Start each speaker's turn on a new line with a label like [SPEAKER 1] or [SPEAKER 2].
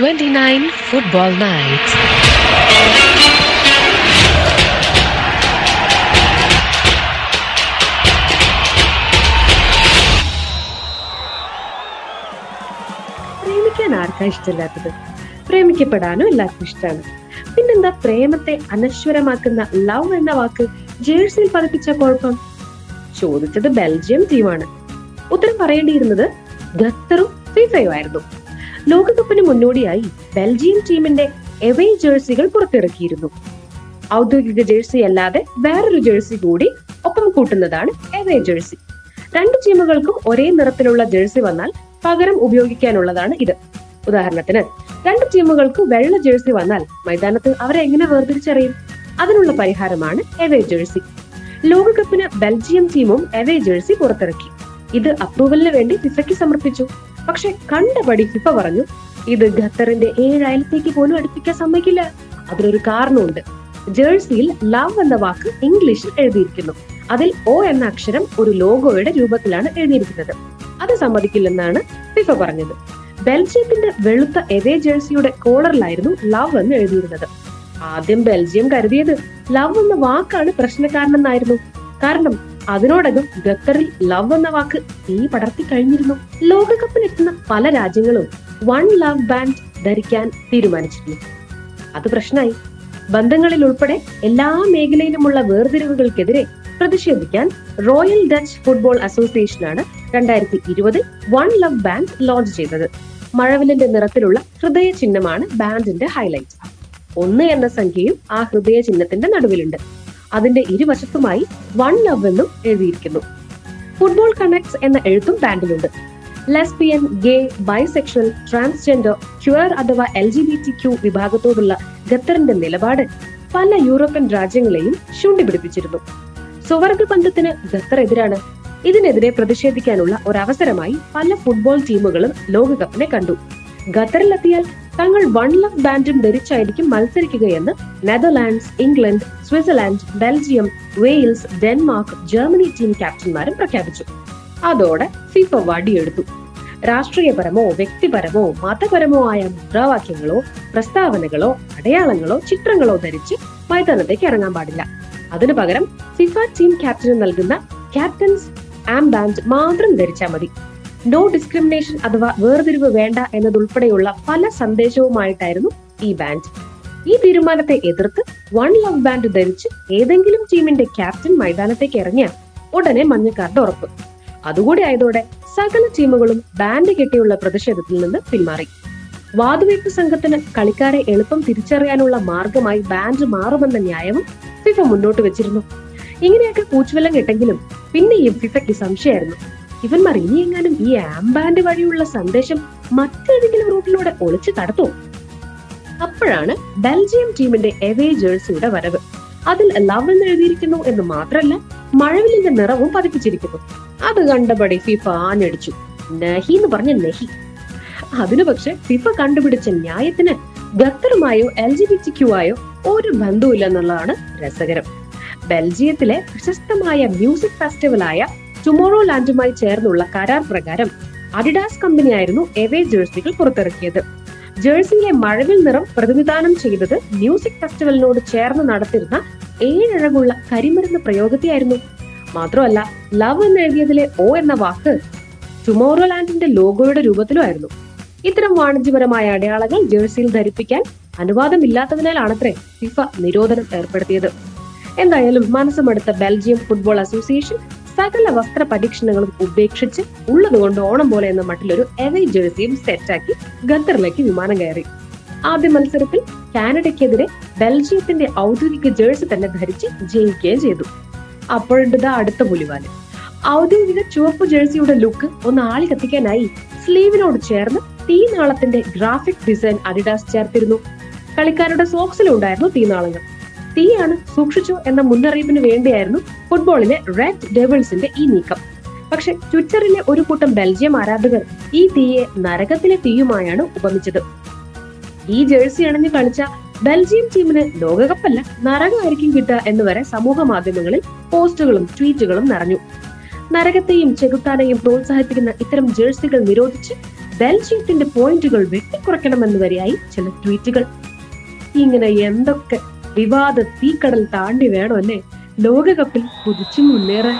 [SPEAKER 1] 29 Football Nights.
[SPEAKER 2] പ്രേമിക്കാൻ ആർക്കാ ഇഷ്ടമില്ലാത്തത്? പ്രേമിക്കപ്പെടാനും എല്ലാവർക്കും ഇഷ്ടമാണ്. പിന്നെന്താ പ്രേമത്തെ അനശ്വരമാക്കുന്ന ലവ് എന്ന വാക്ക് ജേഴ്സിയിൽ പതിപ്പിച്ച കുഴപ്പം? ചോദിച്ചത് ബെൽജിയം ടീമാണ് ഉത്തരം പറയേണ്ടിയിരുന്നത് ഖത്തറും ഫിഫയും ആയിരുന്നു ലോകകപ്പിന് മുന്നോടിയായി ബെൽജിയം ടീമിന്റെ എവേ ജേഴ്സികൾ പുറത്തിറക്കിയിരുന്നു. ഔദ്യോഗിക ജേഴ്സി അല്ലാതെ വേറൊരു ജേഴ്സി കൂടി ഒപ്പം കൂട്ടുന്നതാണ് എവേ ജേഴ്സി രണ്ട് ടീമുകൾക്കും ഒരേ നിറത്തിലുള്ള ജേഴ്സി വന്നാൽ പകരം ഉപയോഗിക്കാനുള്ളതാണ് ഇത്. ഉദാഹരണത്തിന് രണ്ട് ടീമുകൾക്ക് വെള്ള ജേഴ്സി വന്നാൽ മൈതാനത്ത് അവരെ എങ്ങനെ വേർതിരിച്ചറിയും? അതിനുള്ള പരിഹാരമാണ് എവേ ജേഴ്സി ലോകകപ്പിന് ബെൽജിയം ടീമും എവേ ജേഴ്സി പുറത്തിറക്കി. ഇത് അപ്രൂവലിന് വേണ്ടി ഫിഫയ്ക്ക് സമർപ്പിച്ചു. പക്ഷെ കണ്ടപടി ഹിപ്പ പറഞ്ഞു ഇത് ഖത്തറിന്റെ ഏഴ് അയലത്തേക്ക് പോലും അടുപ്പിക്കാൻ സമ്മതിക്കില്ല. അതിനൊരു കാരണമുണ്ട്. ജേഴ്സിയിൽ ലവ് എന്ന വാക്ക് ഇംഗ്ലീഷിൽ എഴുതിയിരിക്കുന്നു. അതിൽ ഒ എന്ന അക്ഷരം ഒരു ലോഗോയുടെ രൂപത്തിലാണ് എഴുതിയിരിക്കുന്നത്. അത് സമ്മതിക്കില്ലെന്നാണ് ഫിഫ പറഞ്ഞത്. ബെൽജിയത്തിന്റെ വെളുത്ത എവേ ജേഴ്സിയുടെ കോളറിലായിരുന്നു ലവ് എന്ന് എഴുതിയിരുന്നത്. ആദ്യം ബെൽജിയം കരുതിയത് ലവ് എന്ന വാക്കാണ് പ്രശ്നക്കാരനെന്നായിരുന്നു. കാരണം അതിനോടകം ഖത്തറിൽ ലവ് എന്ന വാക്ക് തീ പടർത്തി കഴിഞ്ഞിരുന്നു. ലോകകപ്പിനെത്തുന്ന പല രാജ്യങ്ങളും വൺ ലവ് ബാൻഡ് ധരിക്കാൻ തീരുമാനിച്ചിരുന്നു. അത് പ്രശ്നമായി. ബന്ധങ്ങളിൽ ഉൾപ്പെടെ എല്ലാ മേഖലയിലുമുള്ള വേർതിരിവുകൾക്കെതിരെ പ്രതിഷേധിക്കാൻ റോയൽ ഡച്ച് ഫുട്ബോൾ അസോസിയേഷനാണ് രണ്ടായിരത്തി ഇരുപതിൽ വൺ ലവ് ബാൻഡ് ലോഞ്ച് ചെയ്തത്. മഴവില്ലിന്റെ നിറത്തിലുള്ള ഹൃദയ ചിഹ്നമാണ് ബാൻഡിന്റെ ഹൈലൈറ്റ് ഒന്ന് എന്ന സംഖ്യയും ആ ഹൃദയ ചിഹ്നത്തിന്റെ നടുവിലുണ്ട്. അതിന്റെ ഇരുവശത്തുമായി വൺ ലവ് എന്നും എഴുതിയിരിക്കുന്നു. ഫുട്ബോൾ കണക്ട്സ് എന്ന എഴുത്തും ബാൻഡിലുണ്ട് lesbian gay bisexual transgender queer അഥവാ L G B T Q വിഭാഗത്തോടുള്ള ഖത്തറിന്റെ നിലപാട് പല യൂറോപ്യൻ രാജ്യങ്ങളെയും ചൂണ്ടിപിടിപ്പിച്ചിരുന്നു. സുവർഗ ബന്ധത്തിന് ഖത്തർ എതിരാണ്. ഇതിനെതിരെ പ്രതിഷേധിക്കാനുള്ള ഒരവസരമായി പല ഫുട്ബോൾ ടീമുകളും ലോകകപ്പിനെ കണ്ടു. ഖത്തറിലെത്തിയാൽ തങ്ങൾ വൺ ലവ് ബാൻഡും ധരിച്ചായിരിക്കും മത്സരിക്കുകയെന്ന് Netherlands England Switzerland Belgium Wales Denmark Germany team ക്യാപ്റ്റന്മാരും പ്രഖ്യാപിച്ചു. അതോടെ ഫിഫ വടിയെടുത്തു. രാഷ്ട്രീയപരമോ വ്യക്തിപരമോ മതപരമോ ആയ മുദ്രാവാക്യങ്ങളോ പ്രസ്താവനകളോ അടയാളങ്ങളോ ചിത്രങ്ങളോ ധരിച്ച് മൈതാനത്തേക്ക് ഇറങ്ങാൻ പാടില്ല. അതിനു പകരം ഫിഫ ടീം ക്യാപ്റ്റന് നൽകുന്ന ക്യാപ്റ്റൻസ് ആംബാൻഡ് മാത്രം ധരിച്ചാൽ മതി. നോ ഡിസ്ക്രിമിനേഷൻ അഥവാ വേർതിരിവ് വേണ്ട എന്നതുൾപ്പെടെയുള്ള പല സന്ദേശവുമായിട്ടായിരുന്നു ഈ ബാൻഡ് ഈ തീരുമാനത്തെ എതിർത്ത് വൺ ലവ് ബാൻഡ് ധരിച്ച് ഏതെങ്കിലും ടീമിന്റെ ക്യാപ്റ്റൻ മൈതാനത്തേക്ക് ഇറങ്ങിയാൽ ഉടനെ മഞ്ഞക്കാരുടെ ഉറപ്പ്. അതുകൂടി ആയതോടെ സകല ടീമുകളും ബാൻഡ് കെട്ടിയുള്ള പ്രതിഷേധത്തിൽ നിന്ന് പിന്മാറി. വാതുവയ്പ് സംഘത്തിന് കളിക്കാരെ എളുപ്പം തിരിച്ചറിയാനുള്ള മാർഗമായി ബാൻഡ് മാറുമെന്ന ന്യായവും ഫിഫ മുന്നോട്ട് വെച്ചിരുന്നു. ഇങ്ങനെയൊക്കെ കൂച്ചുവെല്ലം കെട്ടെങ്കിലും പിന്നെയും ഫിഫയ്ക്ക് സംശയമായിരുന്നു. ഇവന്മാർ ഇനിയെങ്ങാനും ഈ ആംബാൻഡ് വഴിയുള്ള സന്ദേശം മറ്റേതെങ്കിലും റൂട്ടിലൂടെ ഒളിച്ചു കടത്തുമോ അപ്പോഴാണ് ബെൽജിയം ടീമിന്റെ എവേ ജേഴ്സിയുടെ വരവ്. അതിൽ ലവ് എഴുതിയിരിക്കുന്നു എന്ന് മാത്രമല്ല മഴവിലിന്റെ നിറവും പതിപ്പിച്ചിരിക്കുന്നു. അത് കണ്ടപടി ഫിഫ ആഞ്ഞടിച്ചു. നഹി എന്ന് പറഞ്ഞ നഹി. അതിനു പക്ഷെ ഫിഫ കണ്ടുപിടിച്ച ന്യായത്തിന് ഖത്തറുമായോ എൽ ജി ബി ഒരു ബന്ധുവില്ലെന്നുള്ളതാണ് രസകരം. ബെൽജിയത്തിലെ പ്രശസ്തമായ മ്യൂസിക് ഫെസ്റ്റിവലായ ടുമോറോ ലാൻഡുമായി ചേർന്നുള്ള കരാർ പ്രകാരം അഡിഡാസ് കമ്പനിയായിരുന്നു എവേ ജേഴ്സികൾ പുറത്തിറക്കിയത്. ജേഴ്സിയിലെ മഴവിൽ നിറം പ്രതിനിധാനം ചെയ്തത് മ്യൂസിക് ഫെസ്റ്റിവലിനോട് ചേർന്ന് നടത്തിരുന്ന ഏഴഴകുള്ള കരിമരുന്ന് പ്രയോഗത്തെയായിരുന്നു. മാത്രമല്ല ലവ് എന്ന് എഴുതിയതിലെ ഓ എന്ന വാക്ക് ടുമോറോ ലാൻഡിന്റെ ലോഗോയുടെ രൂപത്തിലുമായിരുന്നു. ഇത്തരം വാണിജ്യപരമായ അടയാളങ്ങൾ ജേഴ്സിയിൽ ധരിപ്പിക്കാൻ അനുവാദമില്ലാത്തതിനാലാണത്രേ ഫിഫ നിരോധനം ഏർപ്പെടുത്തിയത്. എന്തായാലും മനസ്സുമെടുത്ത ബെൽജിയം ഫുട്ബോൾ അസോസിയേഷൻ സകല വസ്ത്ര പരീക്ഷണങ്ങളും ഉപേക്ഷിച്ച് ഉള്ളതുകൊണ്ട് ഓണം പോലെ എന്ന മട്ടിലൊരു എവേ ജേഴ്സിയും സെറ്റാക്കി ഖത്തറിലേക്ക് വിമാനം കയറി. ആദ്യ മത്സരത്തിൽ കാനഡയ്ക്കെതിരെ ബെൽജിയത്തിന്റെ ഔദ്യോഗിക ജേഴ്സി തന്നെ ധരിച്ച് ജയിക്കുകയും ചെയ്തു. അപ്പോഴുണ്ട് അടുത്ത പുലിവാൽ. ഔദ്യോഗിക ചുവപ്പ് ജേഴ്സിയുടെ ലുക്ക് ഒന്ന് ആളി കത്തിക്കാനായി സ്ലീവിനോട് ചേർന്ന് തീനാളത്തിന്റെ ഗ്രാഫിക് ഡിസൈൻ അഡിഡാസ് ചേർത്തിരുന്നു. കളിക്കാരുടെ സോക്സിലുണ്ടായിരുന്നു തീനാളങ്ങൾ. തീയാണ് സൂക്ഷിച്ചു എന്ന മുന്നറിയിപ്പിന് വേണ്ടിയായിരുന്നു ഫുട്ബോളിലെ റെഡ് ഡെവിൾസിന്റെ ഈ നീക്കം. പക്ഷെ ട്വിറ്ററിലെ ഒരു കൂട്ടം ബെൽജിയം ആരാധകർ ഈ തീയെ നരകത്തിലെ തീയുമായാണ് ഉപമിച്ചത്. ഈ ജേഴ്സി അണിഞ്ഞ് കളിച്ച ബെൽജിയം ടീമിന് ലോകകപ്പല്ല നരകമായിരിക്കും കിട്ടുക എന്ന് വരെ സമൂഹ മാധ്യമങ്ങളിൽ പോസ്റ്റുകളും ട്വീറ്റുകളും നിറഞ്ഞു. നരകത്തെയും ചെകുത്താനെയും പ്രോത്സാഹിപ്പിക്കുന്ന ഇത്തരം ജേഴ്സികൾ നിരോധിച്ച് ബെൽജിയത്തിന്റെ പോയിന്റുകൾ വെട്ടിക്കുറയ്ക്കണമെന്ന് വരെയായി ചില ട്വീറ്റുകൾ. ഇങ്ങനെ എന്തൊക്കെ വിവാദ തീക്കടൽ താണ്ടി വേണമല്ലേ ലോകകപ്പിൽ കുതിച്ചു മുന്നേറാൻ